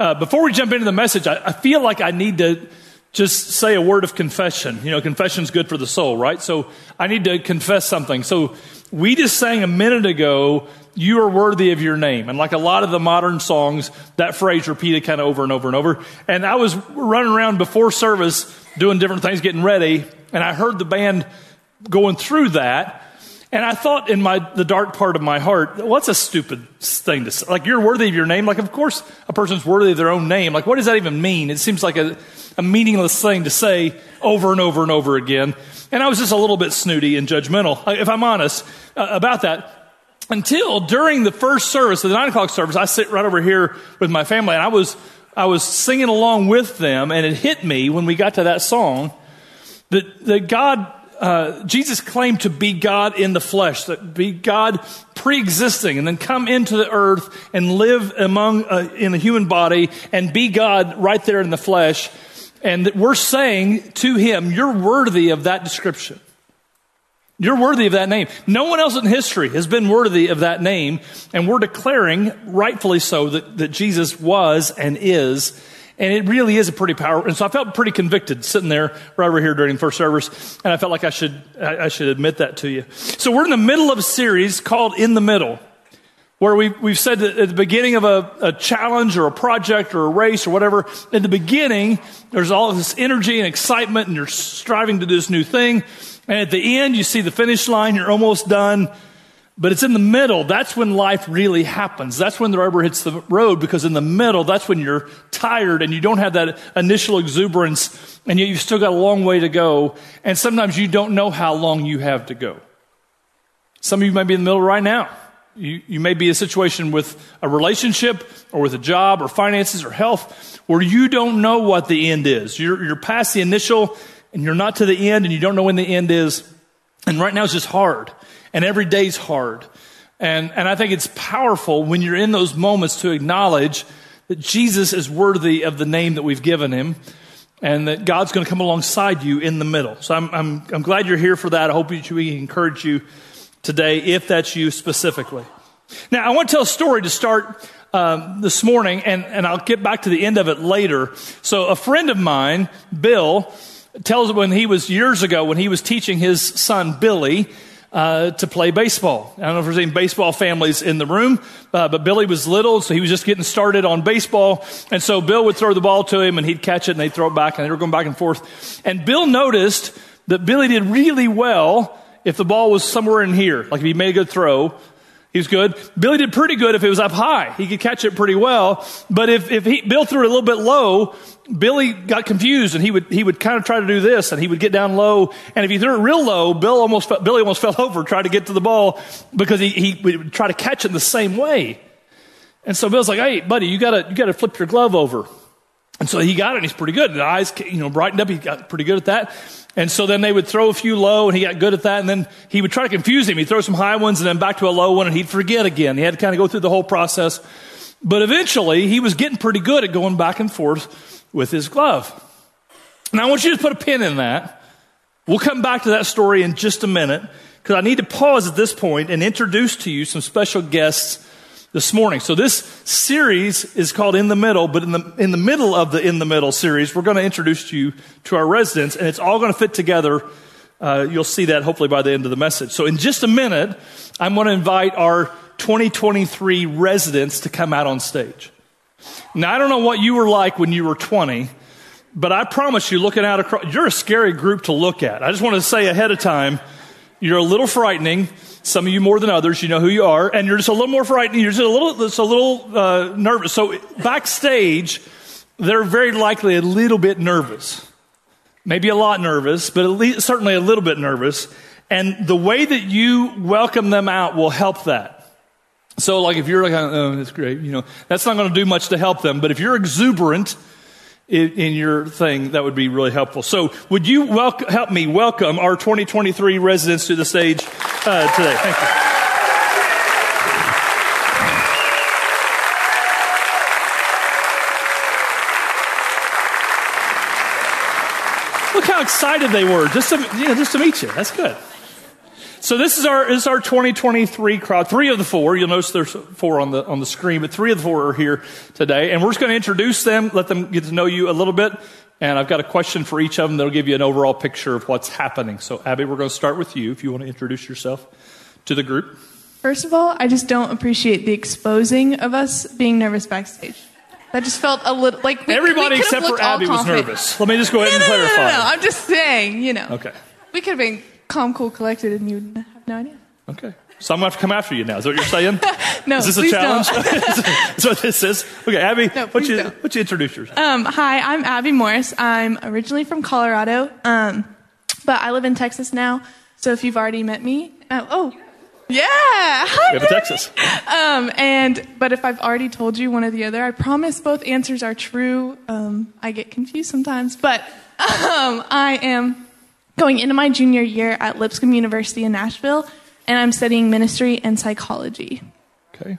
Uh, before we jump into the message, I, I feel like I need to just say a word of confession. You know, confession's good for the soul, right? So I need to confess something. So we just sang a minute ago, you are worthy of your name. And like a lot of the modern songs, that phrase repeated kind of over and over and over. And I was running around before service doing different things, getting ready, and I heard the band going through that. And I thought in my the dark part of my heart, what's a stupid thing to say? Like you're worthy of your name. Like of course a person's worthy of their own name. Like what does that even mean? It seems like a, a meaningless thing to say over and over and over again. And I was just a little bit snooty and judgmental, if I'm honest uh, about that. Until during the first service, the nine o'clock service, I sit right over here with my family, and I was I was singing along with them, and it hit me when we got to that song that that God uh, Jesus claimed to be God in the flesh, that be God pre-existing, and then come into the earth and live among uh, in the human body and be God right there in the flesh. And we're saying to Him, "You're worthy of that description. You're worthy of that name. No one else in history has been worthy of that name, and we're declaring, rightfully so, that, that Jesus was and is." And it really is a pretty powerful. And so I felt pretty convicted sitting there right over here during the first service. And I felt like I should, I, should admit that to you. So we're in the middle of a series called In the Middle, where we, we've said that at the beginning of a, a challenge or a project or a race or whatever, in the beginning, there's all this energy and excitement and you're striving to do this new thing. And at the end, you see the finish line, you're almost done. But it's in the middle. That's when life really happens. That's when the rubber hits the road because in the middle, that's when you're tired and you don't have that initial exuberance and yet you've still got a long way to go. And sometimes you don't know how long you have to go. Some of you may be in the middle right now. You, you may be in a situation with a relationship or with a job or finances or health where you don't know what the end is. You're, you're past the initial and you're not to the end and you don't know when the end is. And right now it's just hard and every day's hard. And, and I think it's powerful when you're in those moments to acknowledge that Jesus is worthy of the name that we've given him and that God's going to come alongside you in the middle. So I'm, I'm, I'm glad you're here for that. I hope we encourage you today if that's you specifically. Now, I want to tell a story to start um, this morning, and, and I'll get back to the end of it later. So, a friend of mine, Bill, tells when he was years ago when he was teaching his son Billy uh, to play baseball. I don't know if there's any baseball families in the room, uh, but Billy was little, so he was just getting started on baseball. And so Bill would throw the ball to him, and he'd catch it, and they'd throw it back, and they were going back and forth. And Bill noticed that Billy did really well if the ball was somewhere in here, like if he made a good throw. He was good. Billy did pretty good if it was up high. He could catch it pretty well. But if, if he, Bill threw it a little bit low, Billy got confused and he would, he would kind of try to do this and he would get down low. And if he threw it real low, Bill almost, Billy almost fell over trying to get to the ball because he, he would try to catch it the same way. And so Bill's like, Hey, buddy, you gotta, you gotta flip your glove over. And so he got it and he's pretty good. The eyes, you know, brightened up. He got pretty good at that. And so then they would throw a few low and he got good at that. And then he would try to confuse him. He'd throw some high ones and then back to a low one and he'd forget again. He had to kind of go through the whole process. But eventually he was getting pretty good at going back and forth with his glove. Now I want you to put a pin in that. We'll come back to that story in just a minute because I need to pause at this point and introduce to you some special guests this morning. So this series is called In the Middle, but in the, in the middle of the In the Middle series, we're going to introduce you to our residents and it's all going to fit together. Uh, you'll see that hopefully by the end of the message. So in just a minute, I'm going to invite our 2023 residents to come out on stage. Now, I don't know what you were like when you were 20, but I promise you, looking out across, you're a scary group to look at. I just want to say ahead of time, you're a little frightening. Some of you more than others, you know who you are, and you're just a little more frightened. You're just a little, just a little uh, nervous. So backstage, they're very likely a little bit nervous, maybe a lot nervous, but at least certainly a little bit nervous. And the way that you welcome them out will help that. So, like, if you're like, oh, that's great, you know, that's not going to do much to help them. But if you're exuberant in, in your thing, that would be really helpful. So, would you help me welcome our 2023 residents to the stage uh, today? Thank you. Look how excited they were just to, you know, just to meet you. That's good. So this is our this is our 2023 crowd. Three of the four. You'll notice there's four on the on the screen, but three of the four are here today, and we're just going to introduce them, let them get to know you a little bit. And I've got a question for each of them that'll give you an overall picture of what's happening. So, Abby, we're going to start with you if you want to introduce yourself to the group. First of all, I just don't appreciate the exposing of us being nervous backstage. That just felt a little like we, everybody we except for Abby was nervous. Let me just go ahead no, and no, clarify. No, no, no, I'm just saying, you know. Okay. We could have been calm, cool, collected, and you'd have no idea. Okay. So I'm going to have to come after you now. Is that what you're saying? no, Is this a please challenge? Don't. That's what this is. Okay, Abby, No, please you, don't. you introduce yourself? Um, hi, I'm Abby Morris. I'm originally from Colorado, um, but I live in Texas now. So if you've already met me, uh, oh, yeah, hi, we have a. Texas. Um, and but if I've already told you one or the other, I promise both answers are true. Um, I get confused sometimes, but um, I am going into my junior year at Lipscomb University in Nashville, and I'm studying ministry and psychology. Okay.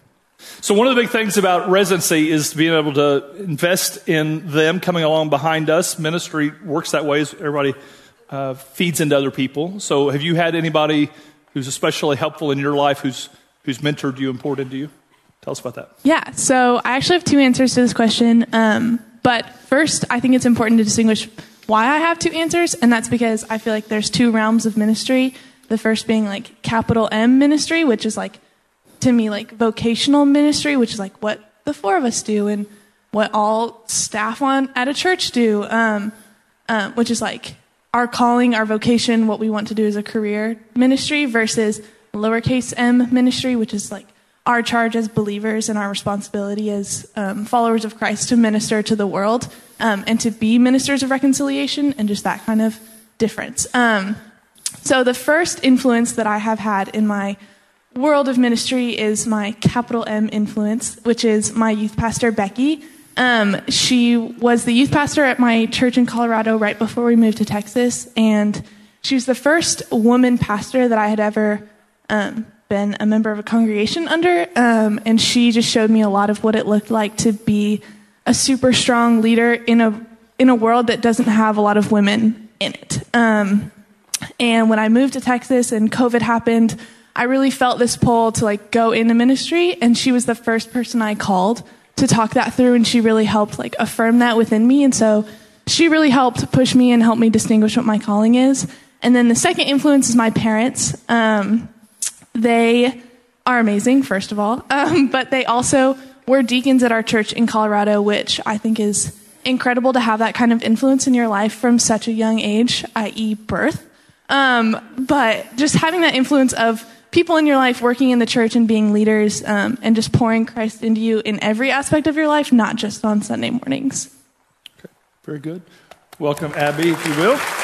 So one of the big things about residency is being able to invest in them coming along behind us. Ministry works that way as everybody uh, feeds into other people. So have you had anybody who's especially helpful in your life who's, who's mentored you and poured into you? Tell us about that. Yeah, so I actually have two answers to this question. Um, but first, I think it's important to distinguish why I have two answers, and that's because I feel like there's two realms of ministry. The first being like capital M ministry, which is like, to me, like vocational ministry, which is like what the four of us do and what all staff on at a church do, um, um, which is like our calling, our vocation, what we want to do as a career ministry versus lowercase m ministry, which is like our charge as believers and our responsibility as um, followers of Christ to minister to the world um, and to be ministers of reconciliation and just that kind of difference. Um, so, the first influence that I have had in my world of ministry is my capital M influence, which is my youth pastor, Becky. Um, she was the youth pastor at my church in Colorado right before we moved to Texas, and she was the first woman pastor that I had ever um, been a member of a congregation under, um, and she just showed me a lot of what it looked like to be a super strong leader in a in a world that doesn't have a lot of women in it. Um, and when I moved to Texas and COVID happened, I really felt this pull to like go into ministry, and she was the first person I called to talk that through, and she really helped like affirm that within me, and so she really helped push me and help me distinguish what my calling is. And then the second influence is my parents. Um, they are amazing, first of all, um, but they also were deacons at our church in Colorado, which I think is incredible to have that kind of influence in your life from such a young age, i.e., birth. Um, but just having that influence of people in your life working in the church and being leaders um, and just pouring Christ into you in every aspect of your life, not just on Sunday mornings. Okay. Very good. Welcome, Abby, if you will.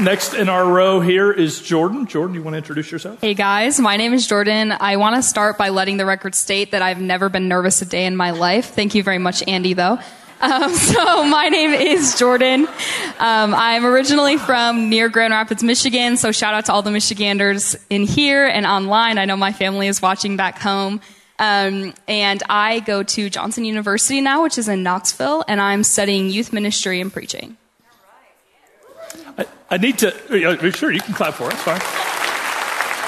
Next in our row here is Jordan. Jordan, you want to introduce yourself? Hey guys, my name is Jordan. I want to start by letting the record state that I've never been nervous a day in my life. Thank you very much, Andy, though. Um, so my name is Jordan. Um, I'm originally from near Grand Rapids, Michigan. So shout out to all the Michiganders in here and online. I know my family is watching back home. Um, and I go to Johnson University now, which is in Knoxville, and I'm studying youth ministry and preaching. I, I need to. Sure, you can clap for it. Fine.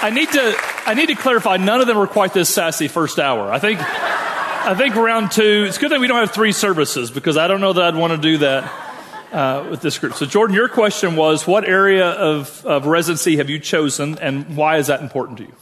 I need to. I need to clarify. None of them were quite this sassy first hour. I think. I think round two. It's good that we don't have three services because I don't know that I'd want to do that uh, with this group. So, Jordan, your question was, what area of, of residency have you chosen, and why is that important to you?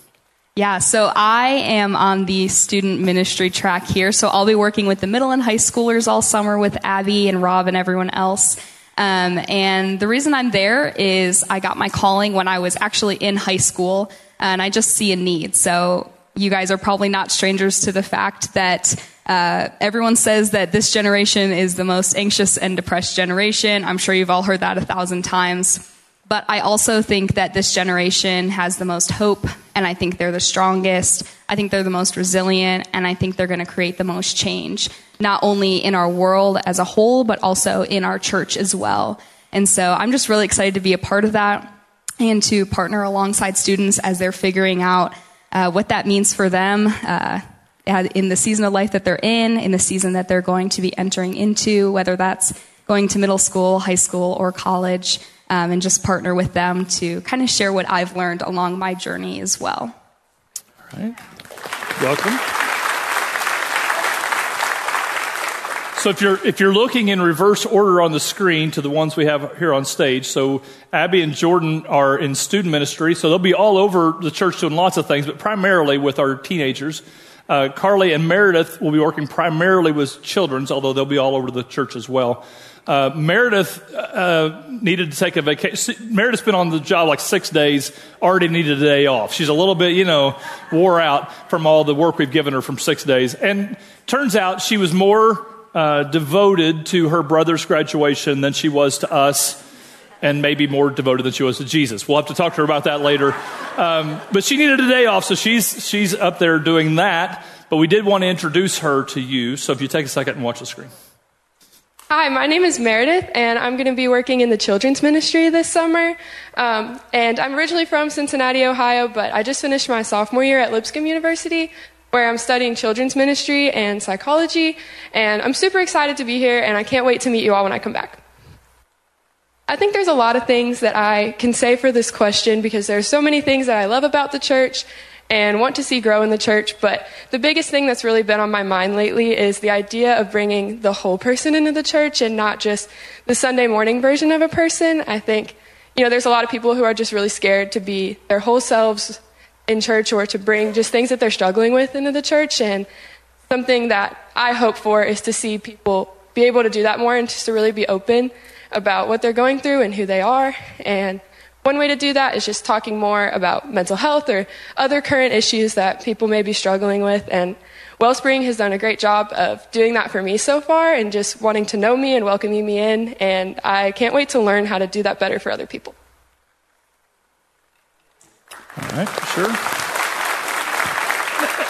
Yeah, so I am on the student ministry track here. So I'll be working with the middle and high schoolers all summer with Abby and Rob and everyone else. Um, and the reason I'm there is I got my calling when I was actually in high school, and I just see a need. So you guys are probably not strangers to the fact that uh, everyone says that this generation is the most anxious and depressed generation. I'm sure you've all heard that a thousand times. But I also think that this generation has the most hope, and I think they're the strongest. I think they're the most resilient, and I think they're going to create the most change, not only in our world as a whole, but also in our church as well. And so I'm just really excited to be a part of that and to partner alongside students as they're figuring out uh, what that means for them uh, in the season of life that they're in, in the season that they're going to be entering into, whether that's going to middle school, high school, or college. Um, and just partner with them to kind of share what I've learned along my journey as well. All right. Welcome. So if you're if you're looking in reverse order on the screen to the ones we have here on stage, so Abby and Jordan are in student ministry, so they'll be all over the church doing lots of things, but primarily with our teenagers. Uh, Carly and Meredith will be working primarily with children's, although they'll be all over the church as well. Uh, Meredith uh, needed to take a vacation. Meredith's been on the job like six days, already needed a day off. She's a little bit, you know, wore out from all the work we've given her from six days. And turns out she was more uh, devoted to her brother's graduation than she was to us, and maybe more devoted than she was to Jesus. We'll have to talk to her about that later. Um, but she needed a day off, so she's she's up there doing that. But we did want to introduce her to you. So if you take a second and watch the screen. Hi, my name is Meredith, and I'm going to be working in the children's ministry this summer. Um, and I'm originally from Cincinnati, Ohio, but I just finished my sophomore year at Lipscomb University, where I'm studying children's ministry and psychology. And I'm super excited to be here, and I can't wait to meet you all when I come back. I think there's a lot of things that I can say for this question because there's so many things that I love about the church and want to see grow in the church. But the biggest thing that's really been on my mind lately is the idea of bringing the whole person into the church and not just the Sunday morning version of a person. I think, you know, there's a lot of people who are just really scared to be their whole selves in church or to bring just things that they're struggling with into the church. And something that I hope for is to see people be able to do that more and just to really be open about what they're going through and who they are. And one way to do that is just talking more about mental health or other current issues that people may be struggling with. And Wellspring has done a great job of doing that for me so far and just wanting to know me and welcoming me in. And I can't wait to learn how to do that better for other people. All right, sure.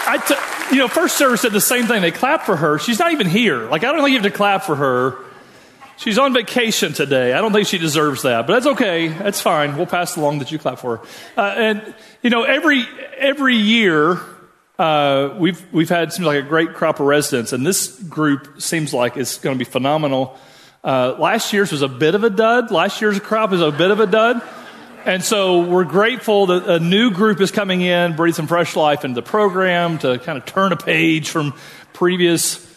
I t- you know, first service said the same thing. They clapped for her. She's not even here. Like, I don't think you have to clap for her. She's on vacation today. I don't think she deserves that, but that's okay. That's fine. We'll pass along that you clap for her. Uh, and you know, every every year uh, we've we've had seems like a great crop of residents, and this group seems like it's going to be phenomenal. Uh, last year's was a bit of a dud. Last year's crop is a bit of a dud. And so we're grateful that a new group is coming in, breathe some fresh life into the program to kind of turn a page from previous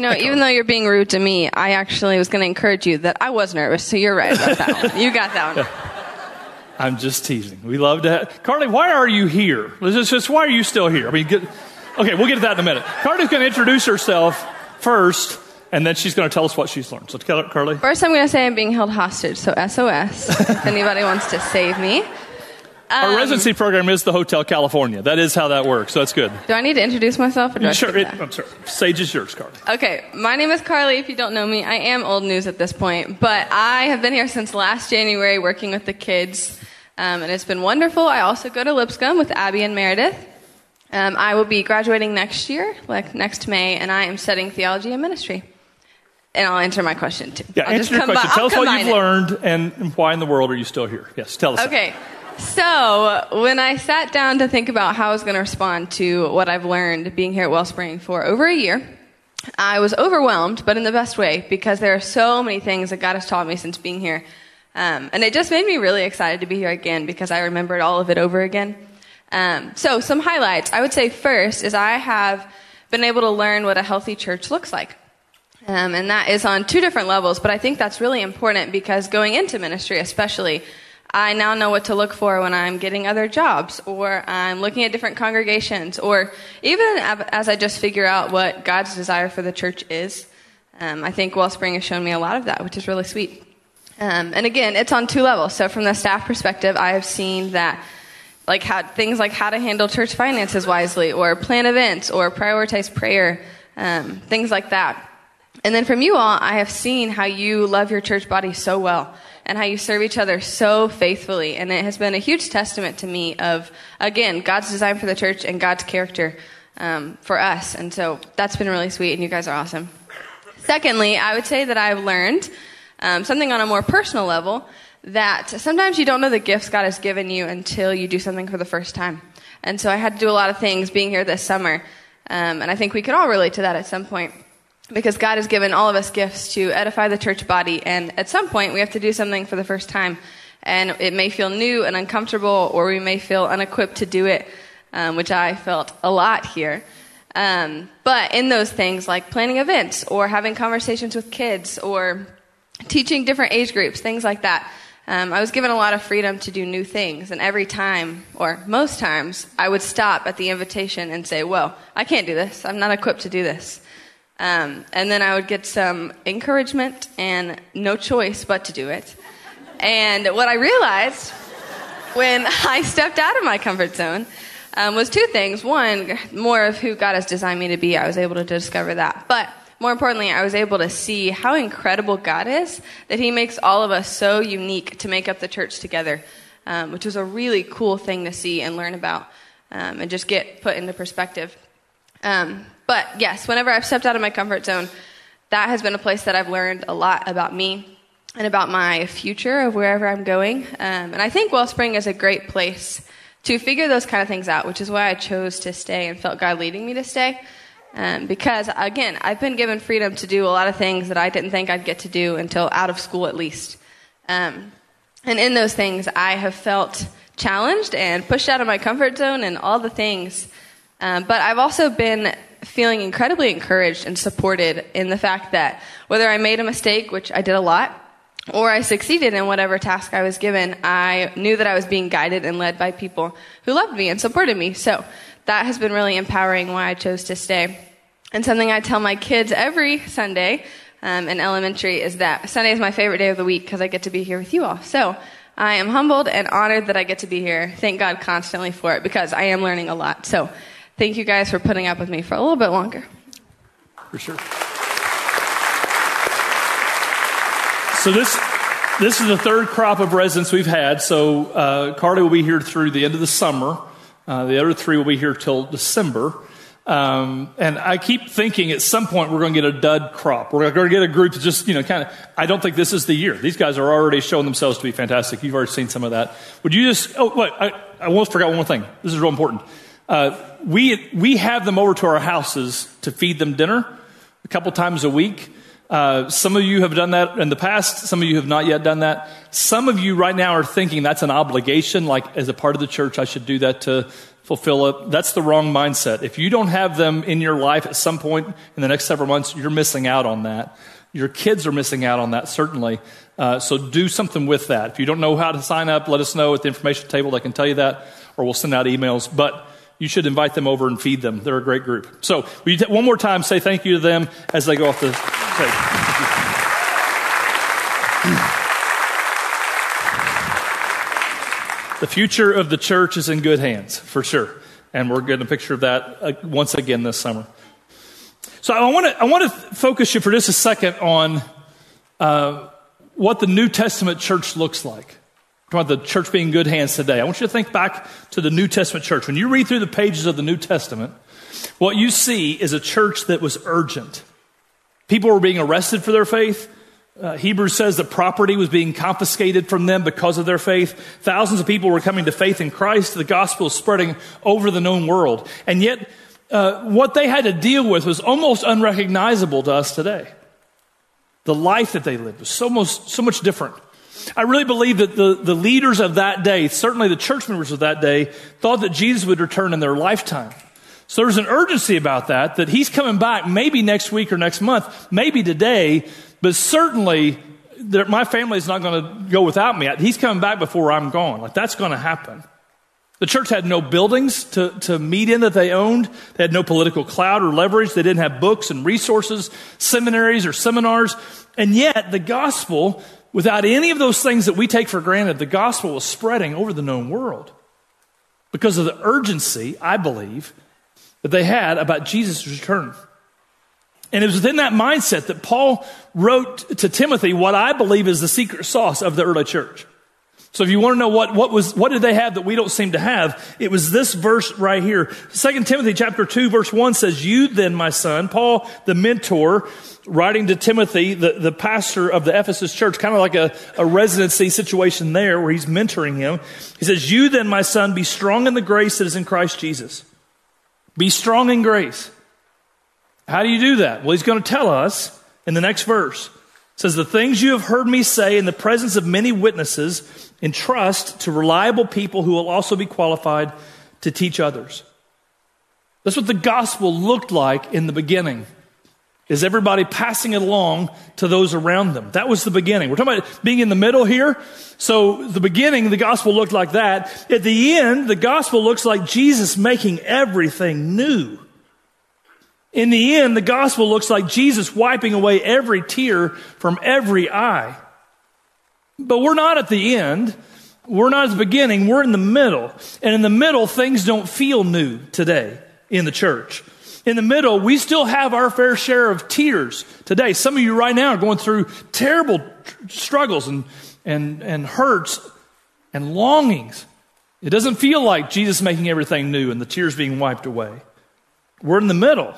you know, even though you're being rude to me, I actually was going to encourage you that I was nervous, so you're right about that one. You got that one. I'm just teasing. We love to have... Carly, why are you here? Let's just, why are you still here? I mean, get... okay, we'll get to that in a minute. Carly's going to introduce herself first, and then she's going to tell us what she's learned. So, tell her Carly. First, I'm going to say I'm being held hostage, so SOS, if anybody wants to save me. Our um, residency program is the Hotel California. That is how that works. So that's good. Do I need to introduce myself? Or do sure. It, I'm sorry. Sage is yours, Carly. Okay. My name is Carly. If you don't know me, I am old news at this point, but I have been here since last January working with the kids, um, and it's been wonderful. I also go to Lipscomb with Abby and Meredith. Um, I will be graduating next year, like next May, and I am studying theology and ministry. And I'll answer my question too. Yeah, I'll answer your question. Tell us what you've it. learned and why in the world are you still here? Yes, tell us. Okay. That. So, when I sat down to think about how I was going to respond to what I've learned being here at Wellspring for over a year, I was overwhelmed, but in the best way, because there are so many things that God has taught me since being here. Um, and it just made me really excited to be here again because I remembered all of it over again. Um, so, some highlights. I would say first is I have been able to learn what a healthy church looks like. Um, and that is on two different levels, but I think that's really important because going into ministry, especially, I now know what to look for when I'm getting other jobs or I'm looking at different congregations or even as I just figure out what God's desire for the church is. Um, I think Wellspring has shown me a lot of that, which is really sweet. Um, and again, it's on two levels. So from the staff perspective, I have seen that like how, things like how to handle church finances wisely or plan events or prioritize prayer, um, things like that. And then from you all, I have seen how you love your church body so well and how you serve each other so faithfully. And it has been a huge testament to me of, again, God's design for the church and God's character um, for us. And so that's been really sweet, and you guys are awesome. Secondly, I would say that I've learned um, something on a more personal level that sometimes you don't know the gifts God has given you until you do something for the first time. And so I had to do a lot of things being here this summer. Um, and I think we could all relate to that at some point. Because God has given all of us gifts to edify the church body, and at some point we have to do something for the first time. And it may feel new and uncomfortable, or we may feel unequipped to do it, um, which I felt a lot here. Um, but in those things, like planning events, or having conversations with kids, or teaching different age groups, things like that, um, I was given a lot of freedom to do new things. And every time, or most times, I would stop at the invitation and say, Well, I can't do this. I'm not equipped to do this. Um, and then I would get some encouragement and no choice but to do it. And what I realized when I stepped out of my comfort zone um, was two things. One, more of who God has designed me to be. I was able to discover that. But more importantly, I was able to see how incredible God is, that He makes all of us so unique to make up the church together, um, which was a really cool thing to see and learn about um, and just get put into perspective. Um, but yes, whenever I've stepped out of my comfort zone, that has been a place that I've learned a lot about me and about my future of wherever I'm going. Um, and I think Wellspring is a great place to figure those kind of things out, which is why I chose to stay and felt God leading me to stay. Um, because again, I've been given freedom to do a lot of things that I didn't think I'd get to do until out of school at least. Um, and in those things, I have felt challenged and pushed out of my comfort zone and all the things. Um, but I've also been feeling incredibly encouraged and supported in the fact that whether I made a mistake, which I did a lot, or I succeeded in whatever task I was given, I knew that I was being guided and led by people who loved me and supported me. So that has been really empowering why I chose to stay. And something I tell my kids every Sunday um, in elementary is that Sunday is my favorite day of the week because I get to be here with you all. So I am humbled and honored that I get to be here. Thank God constantly for it because I am learning a lot. So thank you guys for putting up with me for a little bit longer. For sure. So this this is the third crop of residents we've had. So uh, Carly will be here through the end of the summer. Uh, the other three will be here till December. Um, and I keep thinking at some point we're going to get a dud crop. We're going to get a group to just, you know, kind of, I don't think this is the year. These guys are already showing themselves to be fantastic. You've already seen some of that. Would you just, oh, wait, I, I almost forgot one more thing. This is real important. Uh, we, we have them over to our houses to feed them dinner a couple times a week. Uh, some of you have done that in the past. Some of you have not yet done that. Some of you right now are thinking that's an obligation, like as a part of the church, I should do that to fulfill it. That's the wrong mindset. If you don't have them in your life at some point in the next several months, you're missing out on that. Your kids are missing out on that, certainly. Uh, so do something with that. If you don't know how to sign up, let us know at the information table. They can tell you that, or we'll send out emails. But you should invite them over and feed them. They're a great group. So, t- one more time say thank you to them as they go off the stage? the future of the church is in good hands, for sure. And we're getting a picture of that uh, once again this summer. So, I want to I want to focus you for just a second on uh, what the New Testament church looks like about the church being in good hands today. I want you to think back to the New Testament church. When you read through the pages of the New Testament, what you see is a church that was urgent. People were being arrested for their faith. Uh, Hebrews says that property was being confiscated from them because of their faith. Thousands of people were coming to faith in Christ. The gospel is spreading over the known world. And yet, uh, what they had to deal with was almost unrecognizable to us today. The life that they lived was so, most, so much different. I really believe that the, the leaders of that day, certainly the church members of that day, thought that Jesus would return in their lifetime. So there's an urgency about that, that he's coming back maybe next week or next month, maybe today, but certainly my family is not going to go without me. He's coming back before I'm gone. Like that's going to happen. The church had no buildings to, to meet in that they owned. They had no political clout or leverage. They didn't have books and resources, seminaries or seminars. And yet the gospel Without any of those things that we take for granted, the gospel was spreading over the known world because of the urgency, I believe, that they had about Jesus' return. And it was within that mindset that Paul wrote to Timothy what I believe is the secret sauce of the early church. So if you want to know what, what was, what did they have that we don't seem to have? It was this verse right here. Second Timothy chapter 2 verse 1 says, You then, my son, Paul, the mentor, writing to Timothy, the, the pastor of the Ephesus church, kind of like a, a residency situation there where he's mentoring him. He says, You then, my son, be strong in the grace that is in Christ Jesus. Be strong in grace. How do you do that? Well, he's going to tell us in the next verse. Says, The things you have heard me say in the presence of many witnesses, entrust to reliable people who will also be qualified to teach others. That's what the gospel looked like in the beginning. Is everybody passing it along to those around them? That was the beginning. We're talking about being in the middle here. So the beginning, the gospel looked like that. At the end, the gospel looks like Jesus making everything new. In the end, the gospel looks like Jesus wiping away every tear from every eye. But we're not at the end. We're not at the beginning. We're in the middle. And in the middle, things don't feel new today in the church. In the middle, we still have our fair share of tears today. Some of you right now are going through terrible struggles and, and, and hurts and longings. It doesn't feel like Jesus making everything new and the tears being wiped away. We're in the middle.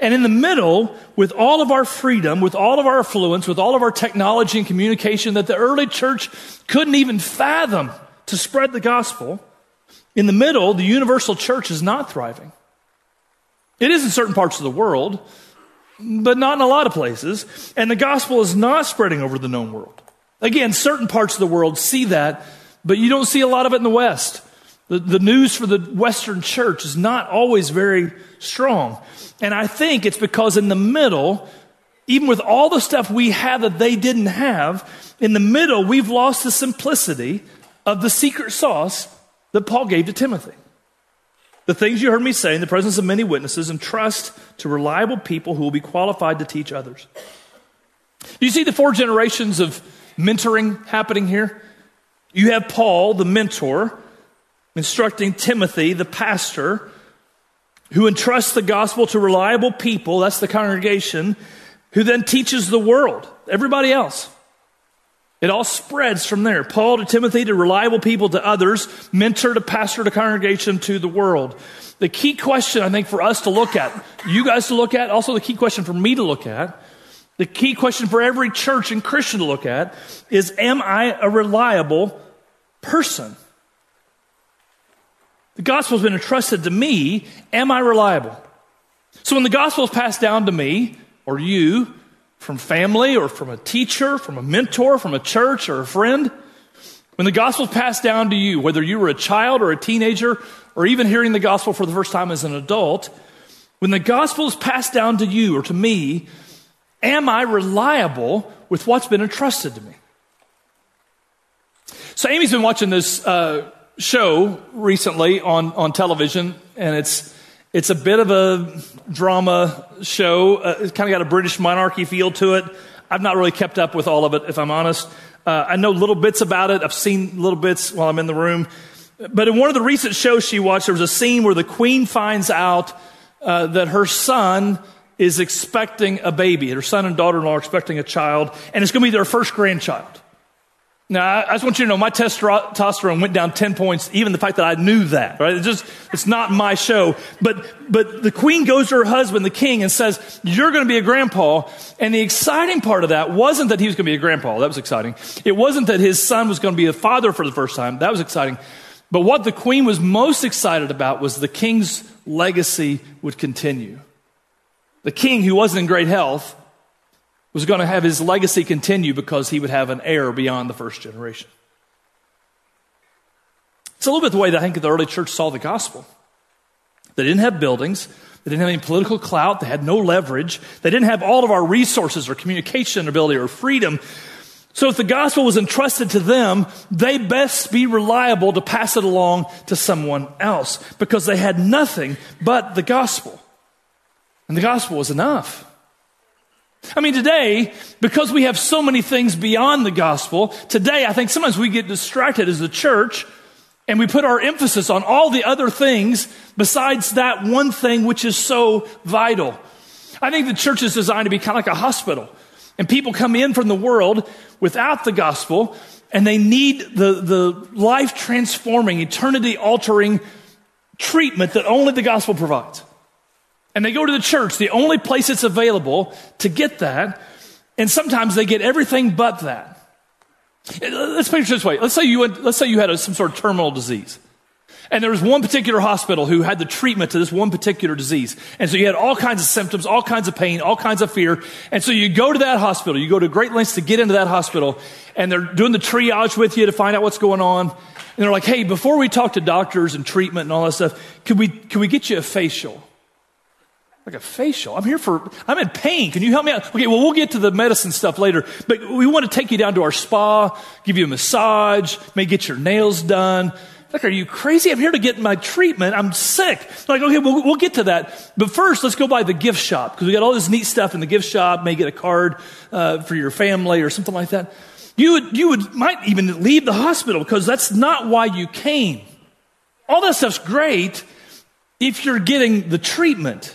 And in the middle, with all of our freedom, with all of our affluence, with all of our technology and communication that the early church couldn't even fathom to spread the gospel, in the middle, the universal church is not thriving. It is in certain parts of the world, but not in a lot of places. And the gospel is not spreading over the known world. Again, certain parts of the world see that, but you don't see a lot of it in the West. The, the news for the Western church is not always very strong. And I think it's because in the middle, even with all the stuff we have that they didn't have, in the middle, we've lost the simplicity of the secret sauce that Paul gave to Timothy. The things you heard me say in the presence of many witnesses, and trust to reliable people who will be qualified to teach others. Do you see the four generations of mentoring happening here? You have Paul, the mentor, instructing Timothy, the pastor, who entrusts the gospel to reliable people, that's the congregation, who then teaches the world, everybody else. It all spreads from there. Paul to Timothy to reliable people to others, mentor to pastor to congregation to the world. The key question I think for us to look at, you guys to look at, also the key question for me to look at, the key question for every church and Christian to look at is Am I a reliable person? The gospel's been entrusted to me. Am I reliable? So when the gospel is passed down to me or you, from family or from a teacher, from a mentor, from a church or a friend. When the gospel is passed down to you, whether you were a child or a teenager, or even hearing the gospel for the first time as an adult, when the gospel is passed down to you or to me, am I reliable with what's been entrusted to me? So, Amy's been watching this uh, show recently on, on television, and it's it's a bit of a drama show. Uh, it's kind of got a British monarchy feel to it. I've not really kept up with all of it, if I'm honest. Uh, I know little bits about it. I've seen little bits while I'm in the room. But in one of the recent shows she watched, there was a scene where the queen finds out uh, that her son is expecting a baby. Her son and daughter in law are expecting a child, and it's going to be their first grandchild. Now, I just want you to know my testosterone went down 10 points, even the fact that I knew that, right? It's just, it's not my show. But, but the queen goes to her husband, the king, and says, You're going to be a grandpa. And the exciting part of that wasn't that he was going to be a grandpa. That was exciting. It wasn't that his son was going to be a father for the first time. That was exciting. But what the queen was most excited about was the king's legacy would continue. The king, who wasn't in great health, was going to have his legacy continue because he would have an heir beyond the first generation. It's a little bit the way that I think the early church saw the gospel. They didn't have buildings. They didn't have any political clout. They had no leverage. They didn't have all of our resources or communication ability or freedom. So if the gospel was entrusted to them, they best be reliable to pass it along to someone else because they had nothing but the gospel. And the gospel was enough. I mean, today, because we have so many things beyond the gospel, today I think sometimes we get distracted as a church and we put our emphasis on all the other things besides that one thing which is so vital. I think the church is designed to be kind of like a hospital. And people come in from the world without the gospel and they need the, the life transforming, eternity altering treatment that only the gospel provides. And they go to the church, the only place it's available to get that. And sometimes they get everything but that. Let's picture this way. Let's say you, went, let's say you had a, some sort of terminal disease. And there was one particular hospital who had the treatment to this one particular disease. And so you had all kinds of symptoms, all kinds of pain, all kinds of fear. And so you go to that hospital, you go to great lengths to get into that hospital, and they're doing the triage with you to find out what's going on. And they're like, hey, before we talk to doctors and treatment and all that stuff, could we, could we get you a facial? Like a facial. I'm here for, I'm in pain. Can you help me out? Okay, well, we'll get to the medicine stuff later, but we want to take you down to our spa, give you a massage, may get your nails done. Like, are you crazy? I'm here to get my treatment. I'm sick. Like, okay, we'll, we'll get to that. But first, let's go by the gift shop because we got all this neat stuff in the gift shop. May get a card uh, for your family or something like that. You would, you would, might even leave the hospital because that's not why you came. All that stuff's great if you're getting the treatment.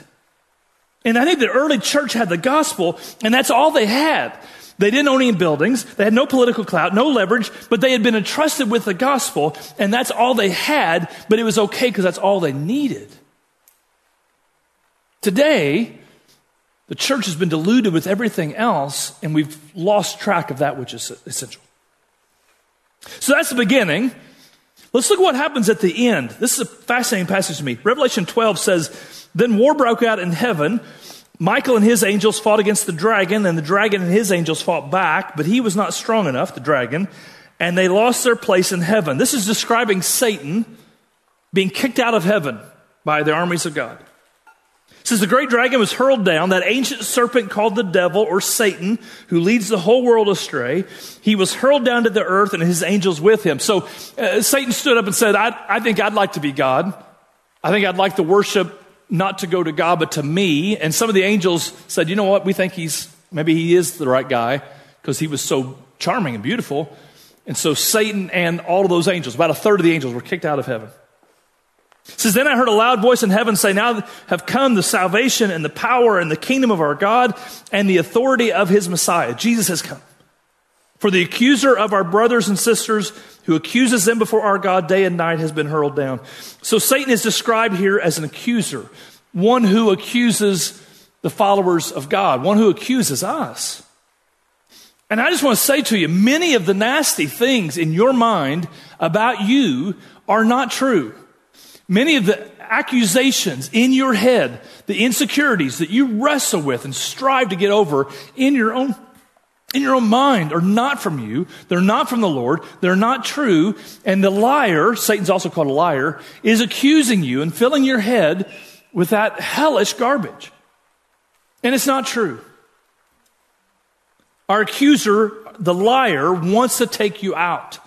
And I think the early church had the gospel, and that's all they had. They didn't own any buildings. They had no political clout, no leverage, but they had been entrusted with the gospel, and that's all they had, but it was okay because that's all they needed. Today, the church has been diluted with everything else, and we've lost track of that which is essential. So that's the beginning. Let's look at what happens at the end. This is a fascinating passage to me. Revelation 12 says, Then war broke out in heaven. Michael and his angels fought against the dragon, and the dragon and his angels fought back, but he was not strong enough, the dragon, and they lost their place in heaven. This is describing Satan being kicked out of heaven by the armies of God. Says the great dragon was hurled down, that ancient serpent called the devil or Satan, who leads the whole world astray. He was hurled down to the earth and his angels with him. So uh, Satan stood up and said, I, I think I'd like to be God. I think I'd like to worship not to go to God, but to me. And some of the angels said, you know what? We think he's, maybe he is the right guy because he was so charming and beautiful. And so Satan and all of those angels, about a third of the angels, were kicked out of heaven. It says, Then I heard a loud voice in heaven say, Now have come the salvation and the power and the kingdom of our God and the authority of his Messiah. Jesus has come. For the accuser of our brothers and sisters who accuses them before our God day and night has been hurled down. So Satan is described here as an accuser, one who accuses the followers of God, one who accuses us. And I just want to say to you, many of the nasty things in your mind about you are not true. Many of the accusations in your head, the insecurities that you wrestle with and strive to get over in your own in your own mind are not from you. They're not from the Lord. They're not true. And the liar, Satan's also called a liar, is accusing you and filling your head with that hellish garbage. And it's not true. Our accuser, the liar, wants to take you out.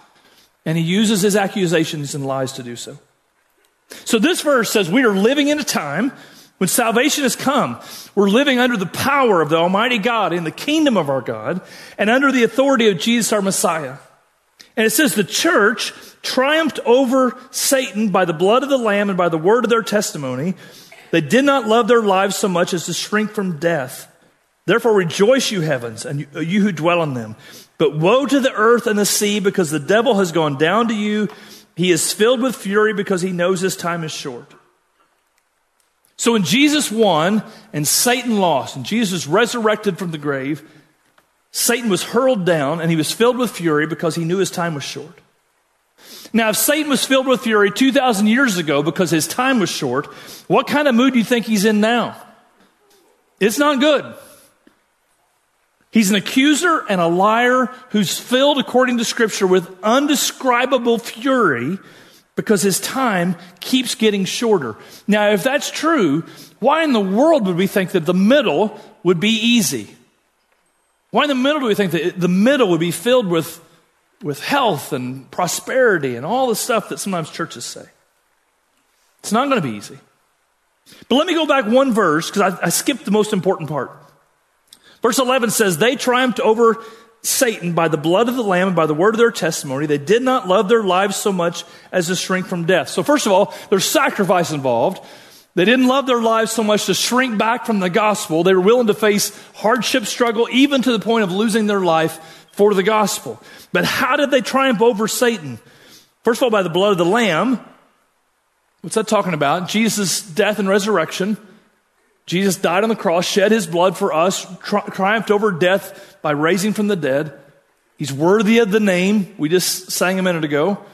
And he uses his accusations and lies to do so. So this verse says we are living in a time when salvation has come, we're living under the power of the Almighty God in the kingdom of our God and under the authority of Jesus our Messiah. And it says the church triumphed over Satan by the blood of the Lamb and by the word of their testimony. They did not love their lives so much as to shrink from death. Therefore rejoice, you heavens, and you who dwell in them. But woe to the earth and the sea, because the devil has gone down to you. He is filled with fury because he knows his time is short. So when Jesus won and Satan lost, and Jesus resurrected from the grave, Satan was hurled down and he was filled with fury because he knew his time was short. Now, if Satan was filled with fury 2,000 years ago because his time was short, what kind of mood do you think he's in now? It's not good. He's an accuser and a liar who's filled, according to Scripture, with undescribable fury because his time keeps getting shorter. Now, if that's true, why in the world would we think that the middle would be easy? Why in the middle do we think that the middle would be filled with, with health and prosperity and all the stuff that sometimes churches say? It's not going to be easy. But let me go back one verse because I, I skipped the most important part. Verse 11 says, They triumphed over Satan by the blood of the Lamb and by the word of their testimony. They did not love their lives so much as to shrink from death. So, first of all, there's sacrifice involved. They didn't love their lives so much to shrink back from the gospel. They were willing to face hardship, struggle, even to the point of losing their life for the gospel. But how did they triumph over Satan? First of all, by the blood of the Lamb. What's that talking about? Jesus' death and resurrection. Jesus died on the cross, shed his blood for us, tri- triumphed over death by raising from the dead. He's worthy of the name. We just sang a minute ago.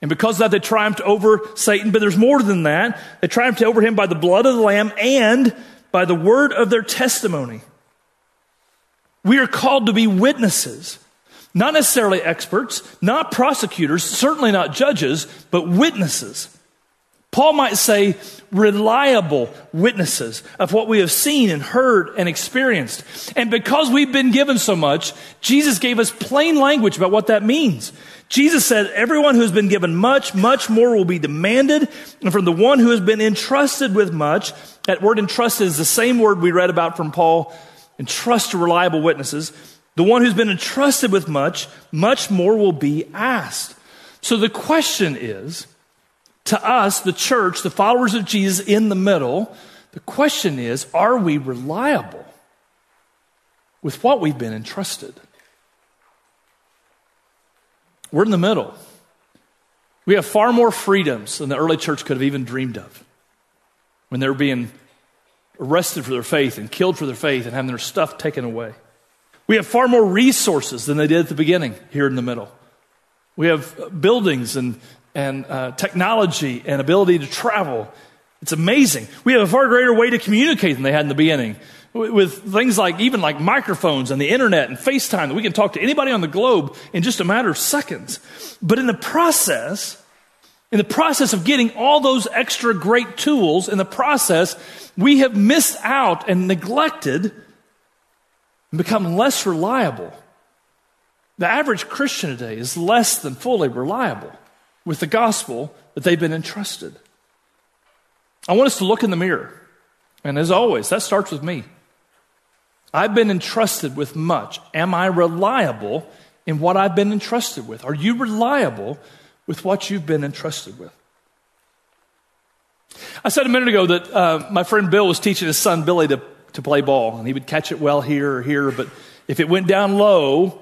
And because of that, they triumphed over Satan. But there's more than that. They triumphed over him by the blood of the Lamb and by the word of their testimony. We are called to be witnesses, not necessarily experts, not prosecutors, certainly not judges, but witnesses. Paul might say reliable witnesses of what we have seen and heard and experienced. And because we've been given so much, Jesus gave us plain language about what that means. Jesus said, everyone who has been given much, much more will be demanded. And from the one who has been entrusted with much, that word entrusted is the same word we read about from Paul, entrust to reliable witnesses. The one who's been entrusted with much, much more will be asked. So the question is, to us, the church, the followers of Jesus in the middle, the question is are we reliable with what we've been entrusted? We're in the middle. We have far more freedoms than the early church could have even dreamed of when they were being arrested for their faith and killed for their faith and having their stuff taken away. We have far more resources than they did at the beginning here in the middle. We have buildings and and uh, technology and ability to travel. It's amazing. We have a far greater way to communicate than they had in the beginning. With things like even like microphones and the internet and FaceTime, that we can talk to anybody on the globe in just a matter of seconds. But in the process, in the process of getting all those extra great tools, in the process, we have missed out and neglected and become less reliable. The average Christian today is less than fully reliable with the gospel that they've been entrusted. I want us to look in the mirror. And as always, that starts with me. I've been entrusted with much. Am I reliable in what I've been entrusted with? Are you reliable with what you've been entrusted with? I said a minute ago that uh, my friend Bill was teaching his son Billy to, to play ball, and he would catch it well here or here, but if it went down low,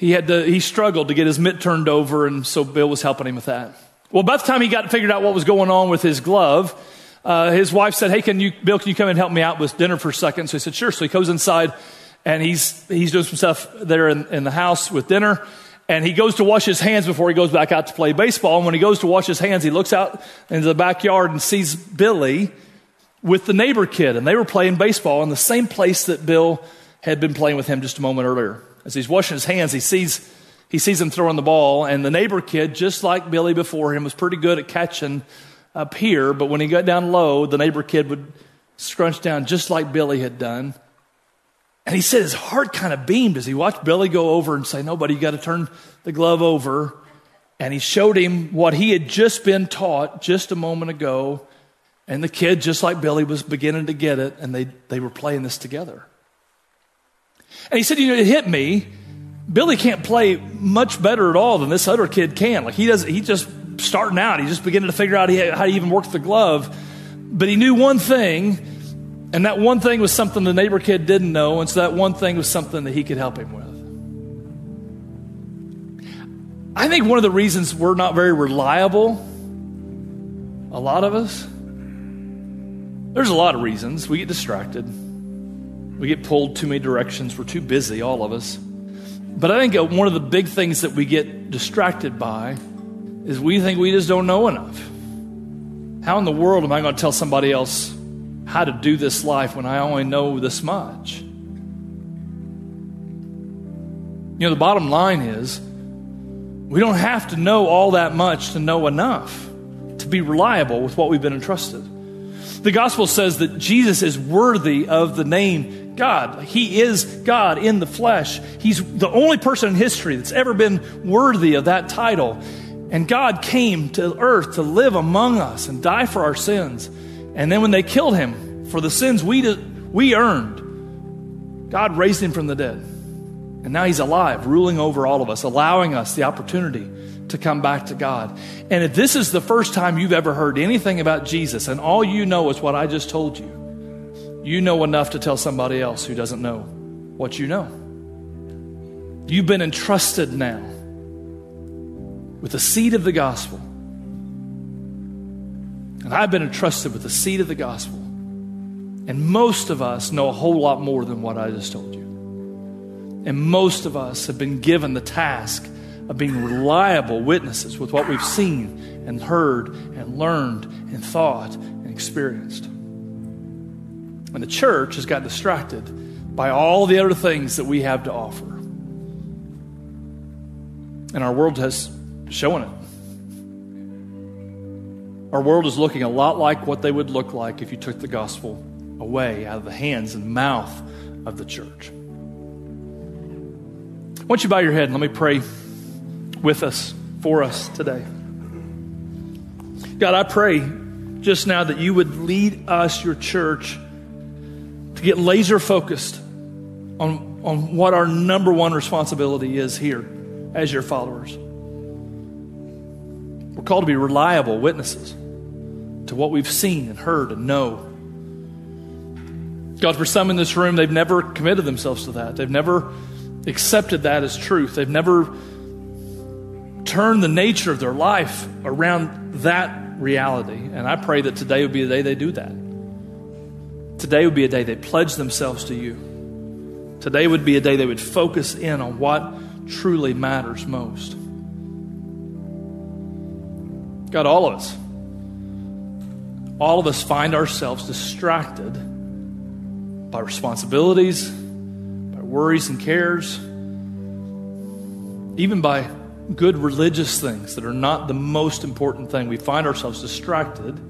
he had to, he struggled to get his mitt turned over, and so Bill was helping him with that. Well, by the time he got figured out what was going on with his glove, uh, his wife said, "Hey, can you, Bill? Can you come and help me out with dinner for a second? So he said, "Sure." So he goes inside, and he's he's doing some stuff there in, in the house with dinner. And he goes to wash his hands before he goes back out to play baseball. And when he goes to wash his hands, he looks out into the backyard and sees Billy with the neighbor kid. And they were playing baseball in the same place that Bill had been playing with him just a moment earlier. As he's washing his hands, he sees, he sees him throwing the ball, and the neighbor kid, just like Billy before him, was pretty good at catching up here, but when he got down low, the neighbor kid would scrunch down just like Billy had done. And he said his heart kind of beamed as he watched Billy go over and say, Nobody, you got to turn the glove over. And he showed him what he had just been taught just a moment ago. And the kid, just like Billy, was beginning to get it, and they, they were playing this together. And he said, You know, it hit me. Billy can't play much better at all than this other kid can. Like he does, he just starting out. He's just beginning to figure out how to even work the glove. But he knew one thing, and that one thing was something the neighbor kid didn't know, and so that one thing was something that he could help him with. I think one of the reasons we're not very reliable, a lot of us, there's a lot of reasons. We get distracted. We get pulled too many directions. We're too busy, all of us. But I think one of the big things that we get distracted by is we think we just don't know enough. How in the world am I going to tell somebody else how to do this life when I only know this much? You know, the bottom line is we don't have to know all that much to know enough to be reliable with what we've been entrusted. The gospel says that Jesus is worthy of the name God. He is God in the flesh. He's the only person in history that's ever been worthy of that title. And God came to earth to live among us and die for our sins. And then when they killed him for the sins we, did, we earned, God raised him from the dead. And now he's alive, ruling over all of us, allowing us the opportunity to come back to God. And if this is the first time you've ever heard anything about Jesus and all you know is what I just told you, you know enough to tell somebody else who doesn't know what you know. You've been entrusted now with the seed of the gospel. And I've been entrusted with the seed of the gospel. And most of us know a whole lot more than what I just told you. And most of us have been given the task of being reliable witnesses with what we've seen and heard and learned and thought and experienced. And the church has got distracted by all the other things that we have to offer. And our world has shown it. Our world is looking a lot like what they would look like if you took the gospel away out of the hands and mouth of the church. I want you bow your head and let me pray with us, for us today. God, I pray just now that you would lead us, your church, to get laser focused on, on what our number one responsibility is here as your followers. We're called to be reliable witnesses to what we've seen and heard and know. God, for some in this room, they've never committed themselves to that. They've never accepted that as truth. They've never turned the nature of their life around that reality. And I pray that today would be the day they do that. Today would be a day they pledge themselves to you. Today would be a day they would focus in on what truly matters most. God, all of us, all of us find ourselves distracted by responsibilities, by worries and cares, even by good religious things that are not the most important thing. We find ourselves distracted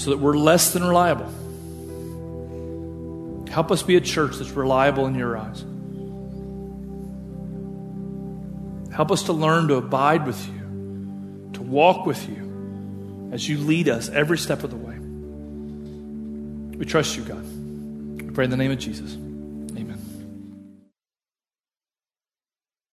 so that we're less than reliable. Help us be a church that's reliable in your eyes. Help us to learn to abide with you, to walk with you as you lead us every step of the way. We trust you, God. We pray in the name of Jesus.